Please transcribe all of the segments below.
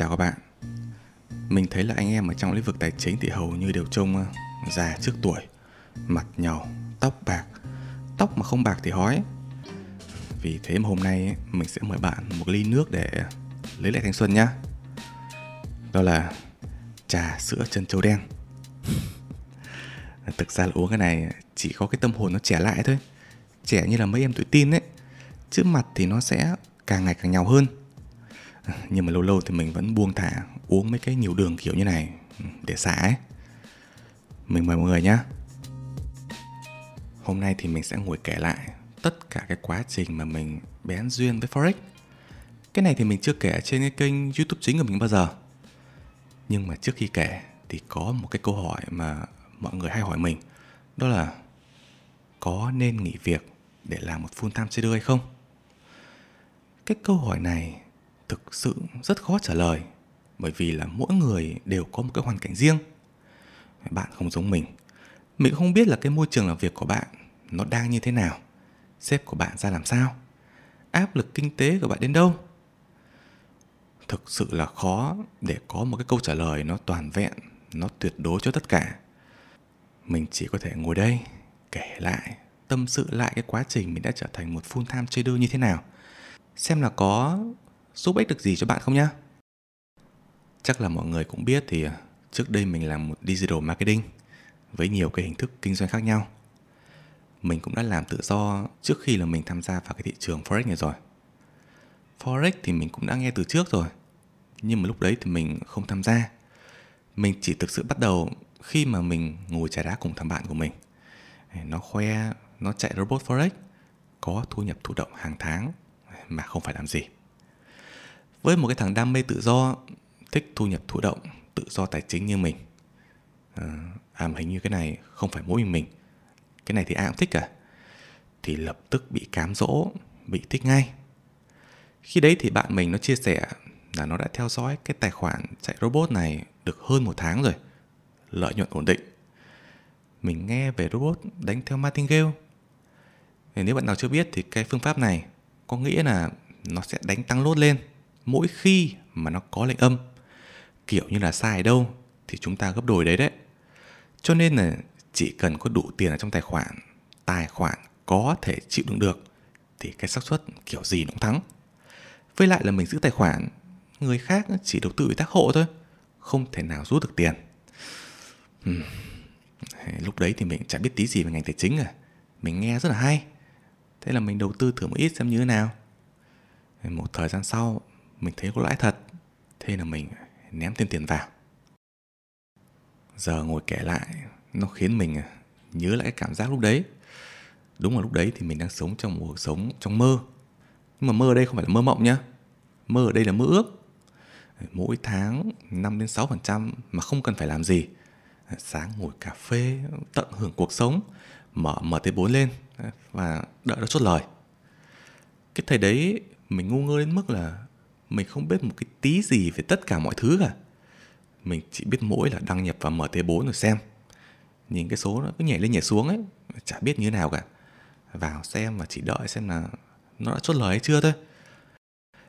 Chào các bạn. Mình thấy là anh em ở trong lĩnh vực tài chính thì hầu như đều trông ờ, già trước tuổi Mặt nhàu, tóc bạc. Tóc mà không bạc thì hói. Vì thế mà hôm nay mình sẽ mời bạn một ly nước để lấy lại thanh xuân nhá. Đó là trà sữa chân châu đen. Thực ra là uống cái này chỉ có cái tâm hồn nó trẻ lại thôi. Trẻ như là mấy em tuổi tin ấy. Chứ mặt thì nó sẽ càng ngày càng nhàu hơn. nhưng mà lâu lâu thì mình vẫn buông thả, uống mấy cái nhiều đường kiểu như này ừ, để xả ấy. Mình mời mọi người nhé hôm nay thì mình sẽ ngồi kể lại tất cả cái quá trình mà mình bén duyên với forex. Cái này thì mình chưa kể trên cái kênh youtube chính của mình bao giờ. Nhưng mà trước khi kể thì có một cái câu hỏi mà mọi người hay hỏi mình. Đó là, có nên nghỉ việc để làm một full time trader hay không? Cái câu hỏi này thực sự rất khó trả lời, bởi vì là mỗi người đều có một cái hoàn cảnh riêng. Bạn không giống mình. Mình không biết là cái môi trường làm việc của bạn nó đang như thế nào, sếp của bạn ra làm sao, áp lực kinh tế của bạn đến đâu. Thực sự là khó để có một cái câu trả lời nó toàn vẹn, nó tuyệt đối cho tất cả. Mình chỉ có thể ngồi đây, kể lại, tâm sự lại cái quá trình mình đã trở thành một full time trader như thế nào, xem là có giúp ích được gì cho bạn không nhá? Chắc là mọi người cũng biết thì à, trước đây mình làm một digital marketing với nhiều cái hình thức kinh doanh khác nhau. Mình cũng đã làm tự do trước khi là mình tham gia vào cái thị trường forex này rồi. Forex thì mình cũng đã nghe từ trước rồi. Nhưng mà lúc đấy thì mình không tham gia. Mình chỉ thực sự bắt đầu khi mà mình ngồi trà đá cùng thằng bạn của mình. Nó khoe, nó chạy robot forex, có thu nhập thụ động hàng tháng mà không phải làm gì với một cái thằng đam mê tự do thích thu nhập thụ động tự do tài chính như mình. À, à mà hình như cái này không phải mỗi mình. Mình cái này thì ai cũng thích cả. Thì lập tức bị cám dỗ bị thích ngay. Khi đấy thì bạn mình nó chia sẻ là nó đã theo dõi cái tài khoản chạy robot này được hơn một tháng rồi. Lợi nhuận ổn định. Mình nghe về robot đánh theo martingale. Nếu bạn nào chưa biết thì cái phương pháp này có nghĩa là nó sẽ đánh tăng lốt lên mỗi khi mà nó có lệnh âm, kiểu như là sai đâu thì chúng ta gấp đôi đấy đấy. Cho nên là chỉ cần có đủ tiền ở trong tài khoản tài khoản có thể chịu đựng được thì cái xác suất kiểu gì nó cũng thắng. Với lại là mình giữ tài khoản, người khác chỉ đầu tư ủy tác hộ thôi, không thể nào rút được tiền. Uhm. lúc đấy thì mình chẳng biết tí gì về ngành tài chính à. Mình nghe rất là hay. Thế là mình đầu tư thử một ít xem như thế nào. Một thời gian sau mình thấy có lãi thật, thế là mình ném thêm tiền vào. Giờ ngồi kể lại, nó khiến mình nhớ lại cái cảm giác lúc đấy. Đúng là lúc đấy thì mình đang sống trong một cuộc sống trong mơ. Nhưng mà mơ ở đây không phải là mơ mộng nhá. Mơ ở đây là mơ ước. Mỗi tháng 5 đến 6 phần trăm mà không cần phải làm gì. Sáng ngồi cà phê, tận hưởng cuộc sống, mở MT4 lên và đợi nó chốt lời. Cái thời đấy mình ngu ngơ đến mức là mình không biết một cái tí gì về tất cả mọi thứ cả. Mình chỉ biết mỗi là đăng nhập vào MT4 rồi xem. Nhìn cái số nó cứ nhảy lên nhảy xuống ấy, chả biết như thế nào cả. Vào xem và chỉ đợi xem là nó đã chốt lời hay chưa thôi.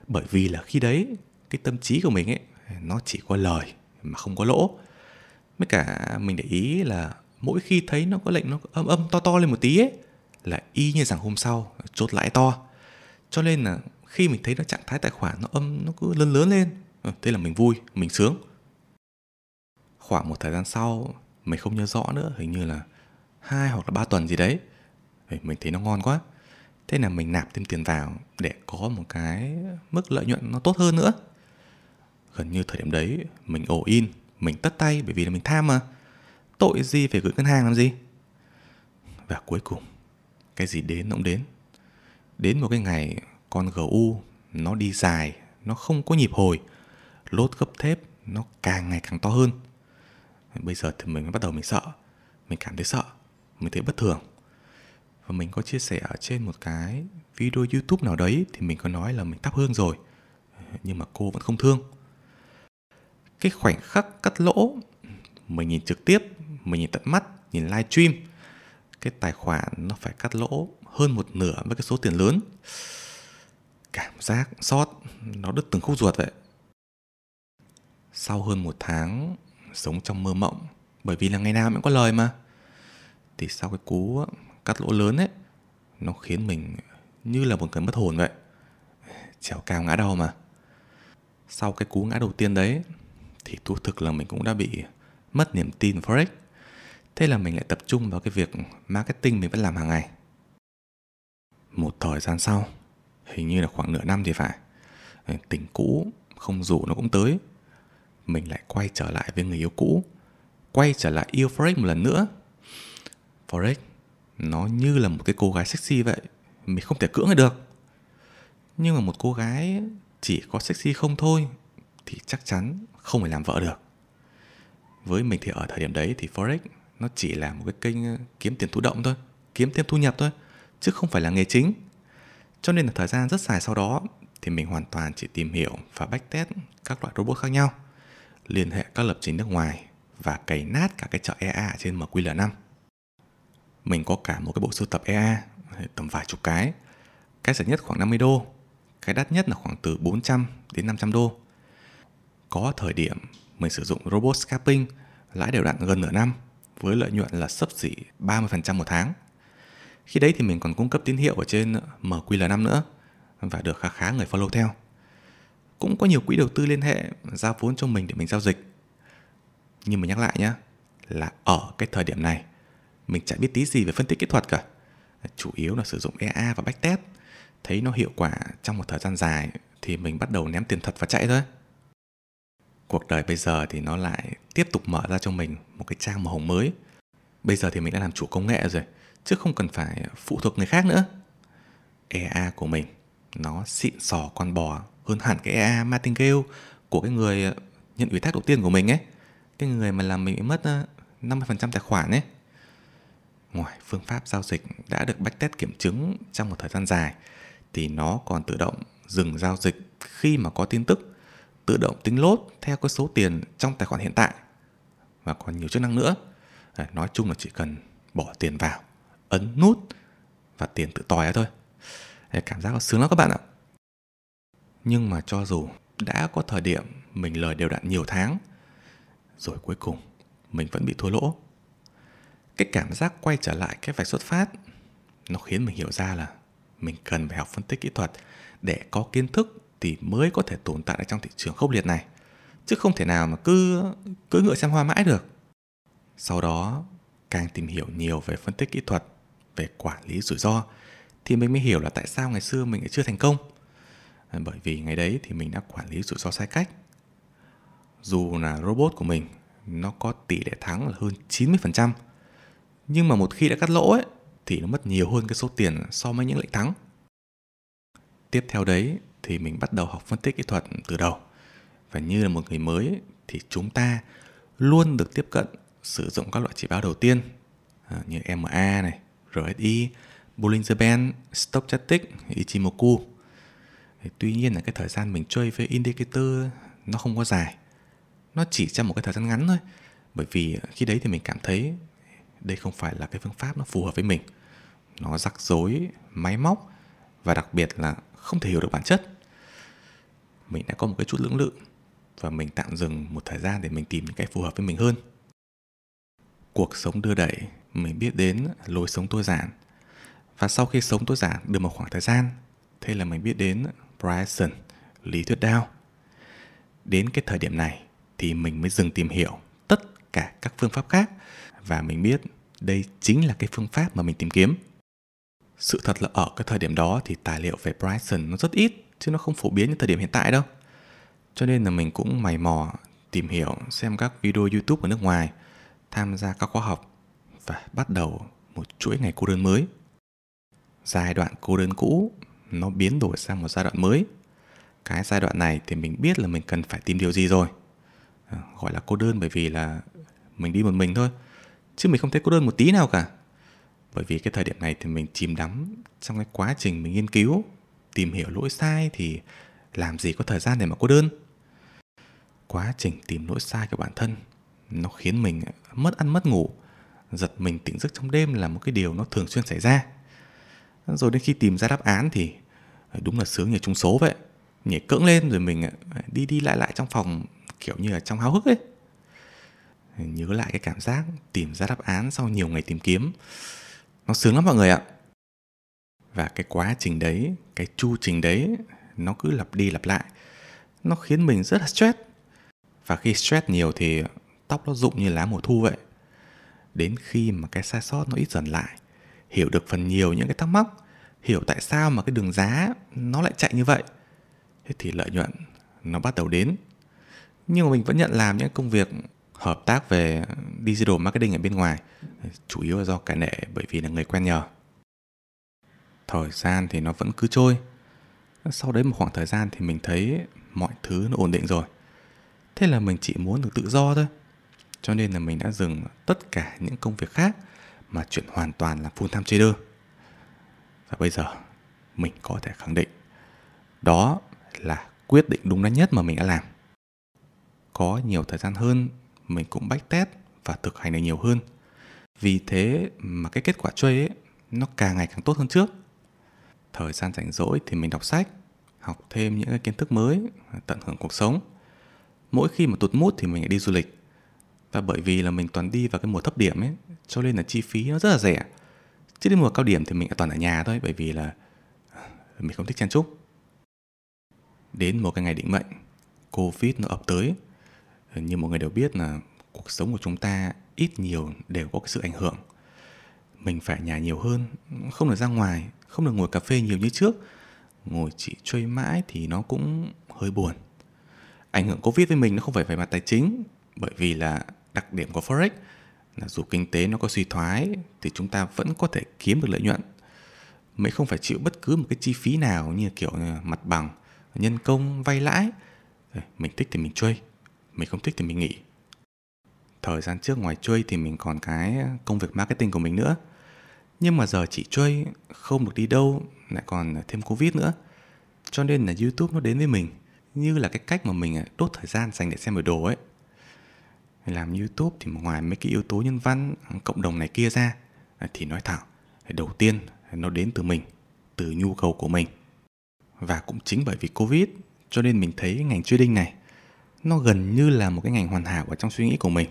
Bởi vì là khi đấy, cái tâm trí của mình ấy, nó chỉ có lời mà không có lỗ. Mới cả mình để ý là mỗi khi thấy nó có lệnh nó âm âm to to lên một tí ấy, là y như rằng hôm sau chốt lãi to. Cho nên là khi mình thấy nó trạng thái tài khoản nó âm, nó cứ lớn lớn lên. Ừ, thế là mình vui, mình sướng. Khoảng một thời gian sau, mình không nhớ rõ nữa, hình như là hai hoặc là ba tuần gì đấy. Mình thấy nó ngon quá. Thế là mình nạp thêm tiền vào để có một cái mức lợi nhuận nó tốt hơn nữa. Gần như thời điểm đấy, mình ổ in, mình tất tay bởi vì là mình tham mà. Tội gì phải gửi ngân hàng làm gì? Và cuối cùng, cái gì đến nó cũng đến. Đến một cái ngày con GU nó đi dài, nó không có nhịp hồi, lốt gấp thép nó càng ngày càng to hơn. Bây giờ thì mình bắt đầu mình sợ, mình cảm thấy sợ, mình thấy bất thường. Và mình có chia sẻ ở trên một cái video YouTube nào đấy thì mình có nói là mình thắp hương rồi, nhưng mà cô vẫn không thương. Cái khoảnh khắc cắt lỗ, mình nhìn trực tiếp, mình nhìn tận mắt, nhìn live stream, cái tài khoản nó phải cắt lỗ hơn một nửa với cái số tiền lớn cảm giác sót, nó đứt từng khúc ruột vậy. Sau hơn một tháng sống trong mơ mộng, bởi vì là ngày nào cũng có lời mà, thì sau cái cú cắt lỗ lớn ấy, nó khiến mình như là một người mất hồn vậy, trèo cao ngã đau mà. Sau cái cú ngã đầu tiên đấy, thì thú thực là mình cũng đã bị mất niềm tin forex, thế là mình lại tập trung vào cái việc marketing mình vẫn làm hàng ngày. Một thời gian sau hình như là khoảng nửa năm thì phải. Ờ, tình cũ, không rủ nó cũng tới. Mình lại quay trở lại với người yêu cũ. Quay trở lại yêu forex một lần nữa. Forex nó như là một cái cô gái sexy vậy. Mình không thể cưỡng được. Nhưng mà một cô gái chỉ có sexy không thôi thì chắc chắn không thể làm vợ được. Với mình thì ở thời điểm đấy thì forex nó chỉ là một cái kênh kiếm tiền thụ động thôi. Kiếm thêm thu nhập thôi, chứ không phải là nghề chính cho nên là thời gian rất dài sau đó, thì mình hoàn toàn chỉ tìm hiểu và backtest các loại robot khác nhau, liên hệ các lập trình nước ngoài và cày nát cả cái chợ EA trên MQL5 mình có cả một cái bộ sưu tập EA tầm vài chục cái. Cái rẻ nhất khoảng 50 đô, cái đắt nhất là khoảng từ 400 đến 500 đô. Có thời điểm mình sử dụng robot scalping lãi đều đặn gần nửa năm, với lợi nhuận là sấp xỉ 30% một tháng. Khi đấy thì mình còn cung cấp tín hiệu ở trên MQL5 nữa và được khá khá người follow theo. Cũng có nhiều quỹ đầu tư liên hệ giao vốn cho mình để mình giao dịch. Nhưng mà nhắc lại nhé, là ở cái thời điểm này mình chẳng biết tí gì về phân tích kỹ thuật cả. Chủ yếu là sử dụng EA và backtest. Thấy nó hiệu quả trong một thời gian dài thì mình bắt đầu ném tiền thật và chạy thôi cuộc đời bây giờ thì nó lại tiếp tục mở ra cho mình một cái trang màu hồng mới bây giờ thì mình đã làm chủ công nghệ rồi chứ không cần phải phụ thuộc người khác nữa. EA của mình, nó xịn sò con bò hơn hẳn cái EA Martingale của cái người ờ, nhận ủy thác đầu tiên của mình ấy. Cái người mà làm mình bị mất ờ, 50% tài khoản ấy. Ngoài phương pháp giao dịch đã được backtest kiểm chứng trong một thời gian dài, thì nó còn tự động dừng giao dịch khi mà có tin tức, tự động tính lốt theo cái số tiền trong tài khoản hiện tại. Và còn nhiều chức năng nữa. Ờ, nói chung là chỉ cần bỏ tiền vào ấn nút và tiền tự tòi ra thôi. Cảm giác nó sướng lắm các bạn ạ. Nhưng mà cho dù đã có thời điểm mình lời đều đặn nhiều tháng, rồi cuối cùng mình vẫn bị thua lỗ, cái cảm giác quay trở lại cái vạch xuất phát, nó khiến mình hiểu ra là mình cần phải học phân tích kỹ thuật để có kiến thức thì mới có thể tồn tại ở trong thị trường khốc liệt này. Chứ không thể nào mà cứ cứ ngựa xem hoa mãi được. Sau đó, càng tìm hiểu nhiều về phân tích kỹ thuật về quản lý rủi ro thì mình mới hiểu là tại sao ngày xưa mình lại chưa thành công. À, bởi vì ngày đấy thì mình đã quản lý rủi ro sai cách. Dù là robot của mình nó có tỷ lệ thắng là hơn 90% nhưng mà một khi đã cắt lỗ ấy thì nó mất nhiều hơn cái số tiền so với những lệnh thắng. Tiếp theo đấy thì mình bắt đầu học phân tích kỹ thuật từ đầu. Và như là một người mới thì chúng ta luôn được tiếp cận sử dụng các loại chỉ báo đầu tiên à, như MA này, RSI, Bollinger Band, Stochastic, Ichimoku. Tuy nhiên là cái thời gian mình chơi với indicator nó không có dài. Nó chỉ trong một cái thời gian ngắn thôi. Bởi vì khi đấy thì mình cảm thấy đây không phải là cái phương pháp nó phù hợp với mình. Nó rắc rối, máy móc và đặc biệt là không thể hiểu được bản chất mình đã có một cái chút lưỡng lự và mình tạm dừng một thời gian để mình tìm những cái phù hợp với mình hơn cuộc sống đưa đẩy mình biết đến lối sống tối giản. Và sau khi sống tối giản được một khoảng thời gian, thế là mình biết đến Bryson, lý thuyết Dao. đến cái thời điểm này thì mình mới dừng tìm hiểu tất cả các phương pháp khác và mình biết đây chính là cái phương pháp mà mình tìm kiếm. Sự thật là ở cái thời điểm đó thì tài liệu về Bryson nó rất ít, chứ nó không phổ biến như thời điểm hiện tại đâu. Cho nên là mình cũng mày mò tìm hiểu xem các video youtube ở nước ngoài, tham gia các khóa học và bắt đầu một chuỗi ngày cô đơn mới. Giai đoạn cô đơn cũ, nó biến đổi sang một giai đoạn mới. Cái giai đoạn này thì mình biết là mình cần phải tìm điều gì rồi. À, gọi là cô đơn bởi vì là mình đi một mình thôi, chứ mình không thấy cô đơn một tí nào cả. Bởi vì cái thời điểm này thì mình chìm đắm trong cái quá trình mình nghiên cứu, tìm hiểu lỗi sai thì làm gì có thời gian để mà cô đơn? Quá trình tìm lỗi sai của bản thân, nó khiến mình mất ăn mất ngủ giật mình tỉnh giấc trong đêm là một cái điều nó thường xuyên xảy ra. Rồi đến khi tìm ra đáp án thì ờ, đúng là sướng như trúng số vậy. Nhảy cưỡng lên rồi mình ờ, đi đi lại lại trong phòng kiểu như là trong háo hức ấy. Nhớ lại cái cảm giác tìm ra đáp án sau nhiều ngày tìm kiếm. Nó sướng lắm mọi người ạ. Và cái quá trình đấy, cái chu trình đấy, nó cứ lặp đi lặp lại. Nó khiến mình rất là stress. Và khi stress nhiều thì tóc nó rụng như lá mùa thu vậy đến khi mà cái sai sót nó ít dần lại. Hiểu được phần nhiều những cái thắc mắc, hiểu tại sao mà cái đường giá nó lại chạy như vậy. Thế thì lợi nhuận nó bắt đầu đến. Nhưng mà mình vẫn nhận làm những công việc hợp tác về digital marketing ở bên ngoài, chủ yếu là do cả nệ bởi vì là người quen nhờ. Thời gian thì nó vẫn cứ trôi. Sau đấy một khoảng thời gian thì mình thấy mọi thứ nó ổn định rồi. Thế là mình chỉ muốn được tự do thôi cho nên là mình đã dừng tất cả những công việc khác mà chuyển hoàn toàn là full time trader. Và bây giờ mình có thể khẳng định đó là quyết định đúng đắn nhất mà mình đã làm. Có nhiều thời gian hơn, mình cũng bách test và thực hành được nhiều hơn. Vì thế mà cái kết quả chơi ấy, nó càng ngày càng tốt hơn trước. Thời gian rảnh rỗi thì mình đọc sách, học thêm những cái kiến thức mới, tận hưởng cuộc sống. Mỗi khi mà tụt mút thì mình lại đi du lịch và bởi vì là mình toàn đi vào cái mùa thấp điểm ấy, cho nên là chi phí nó rất là rẻ. Chứ đến mùa cao điểm thì mình toàn ở nhà thôi, bởi vì là à, mình không thích chen chúc. Đến một cái ngày định mệnh, covid nó ập tới. Như mọi người đều biết là cuộc sống của chúng ta ít nhiều đều có cái sự ảnh hưởng. Mình phải nhà nhiều hơn, không được ra ngoài, không được ngồi cà phê nhiều như trước. Ngồi chỉ chơi mãi thì nó cũng hơi buồn. Ảnh hưởng covid với mình nó không phải về mặt tài chính, bởi vì là đặc điểm của forex là dù kinh tế nó có suy thoái thì chúng ta vẫn có thể kiếm được lợi nhuận. Mới không phải chịu bất cứ một cái chi phí nào như kiểu mặt bằng, nhân công, vay lãi. Mình thích thì mình chơi, mình không thích thì mình nghỉ. Thời gian trước ngoài chơi thì mình còn cái công việc marketing của mình nữa. Nhưng mà giờ chỉ chơi, không được đi đâu, lại còn thêm covid nữa. Cho nên là youtube nó đến với mình như là cái cách mà mình à, đốt thời gian dành để xem biểu đồ ấy làm youtube thì ngoài mấy cái yếu tố nhân văn, cộng đồng này kia ra à, thì nói thẳng, đầu tiên nó đến từ mình, từ nhu cầu của mình. Và cũng chính bởi vì covid, cho nên mình thấy ngành trading này, nó gần như là một cái ngành hoàn hảo ở trong suy nghĩ của mình.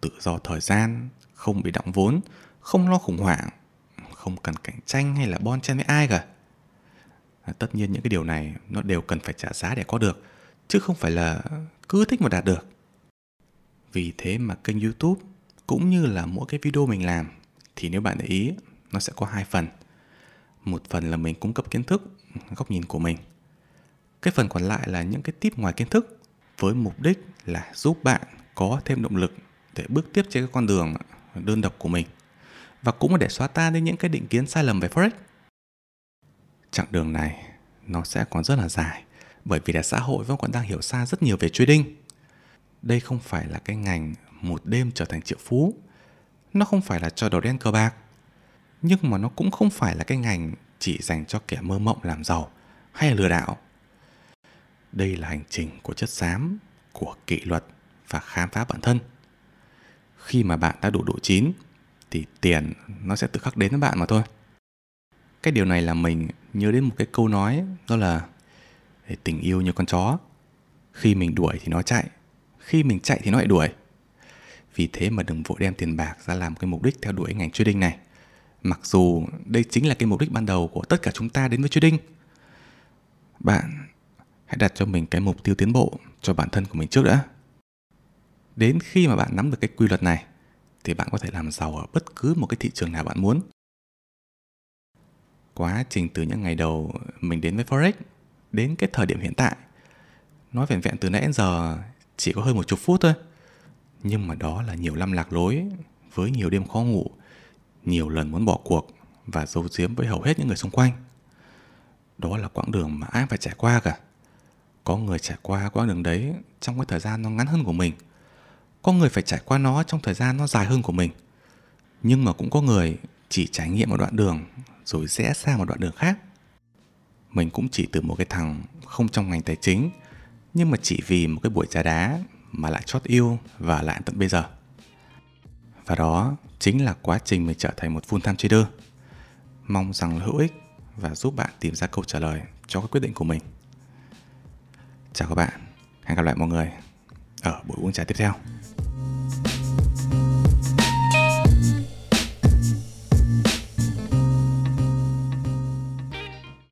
Tự do thời gian, không bị động vốn, không lo khủng hoảng, không cần cạnh tranh hay là bon chen với ai cả. À, tất nhiên những cái điều này nó đều cần phải trả giá để có được, chứ không phải là cứ thích mà đạt được vì thế mà kênh youtube cũng như là mỗi cái video mình làm, thì nếu bạn để ý, nó sẽ có hai phần. Một phần là mình cung cấp kiến thức, góc nhìn của mình. Cái phần còn lại là những cái tip ngoài kiến thức với mục đích là giúp bạn có thêm động lực để bước tiếp trên cái con đường đơn độc của mình và cũng là để xóa tan đi những cái định kiến sai lầm về forex. Chặng đường này nó sẽ còn rất là dài, bởi vì là xã hội vẫn còn đang hiểu xa rất nhiều về trading đây không phải là cái ngành một đêm trở thành triệu phú. Nó không phải là trò đồ đen cờ bạc. Nhưng mà nó cũng không phải là cái ngành chỉ dành cho kẻ mơ mộng làm giàu hay là lừa đảo. Đây là hành trình của chất xám, của kỷ luật và khám phá bản thân. Khi mà bạn đã đủ độ chín, thì tiền nó sẽ tự khắc đến với bạn mà thôi. Cái điều này là mình nhớ đến một cái câu nói, đó là tình yêu như con chó. Khi mình đuổi thì nó chạy khi mình chạy thì nó lại đuổi. Vì thế mà đừng vội đem tiền bạc ra làm cái mục đích theo đuổi ngành trading này. Mặc dù đây chính là cái mục đích ban đầu của tất cả chúng ta đến với trading. Bạn hãy đặt cho mình cái mục tiêu tiến bộ cho bản thân của mình trước đã. Đến khi mà bạn nắm được cái quy luật này, thì bạn có thể làm giàu ở bất cứ một cái thị trường nào bạn muốn. Quá trình từ những ngày đầu mình đến với forex, đến cái thời điểm hiện tại nói vẹn vẹn từ nãy đến giờ chỉ có hơn một chục phút thôi. Nhưng mà đó là nhiều năm lạc lối, với nhiều đêm khó ngủ, nhiều lần muốn bỏ cuộc và giấu giếm với hầu hết những người xung quanh. Đó là quãng đường mà ai phải trải qua cả. Có người trải qua quãng đường đấy trong cái thời gian nó ngắn hơn của mình. Có người phải trải qua nó trong thời gian nó dài hơn của mình. Nhưng mà cũng có người chỉ trải nghiệm một đoạn đường rồi rẽ sang một đoạn đường khác. Mình cũng chỉ từ một cái thằng không trong ngành tài chính nhưng mà chỉ vì một cái buổi trà đá mà lại chót yêu và lại tận bây giờ. Và đó chính là quá trình mình trở thành một full time trader. Mong rằng là hữu ích và giúp bạn tìm ra câu trả lời cho các quyết định của mình. Chào các bạn. Hẹn gặp lại mọi người ở buổi uống trà tiếp theo.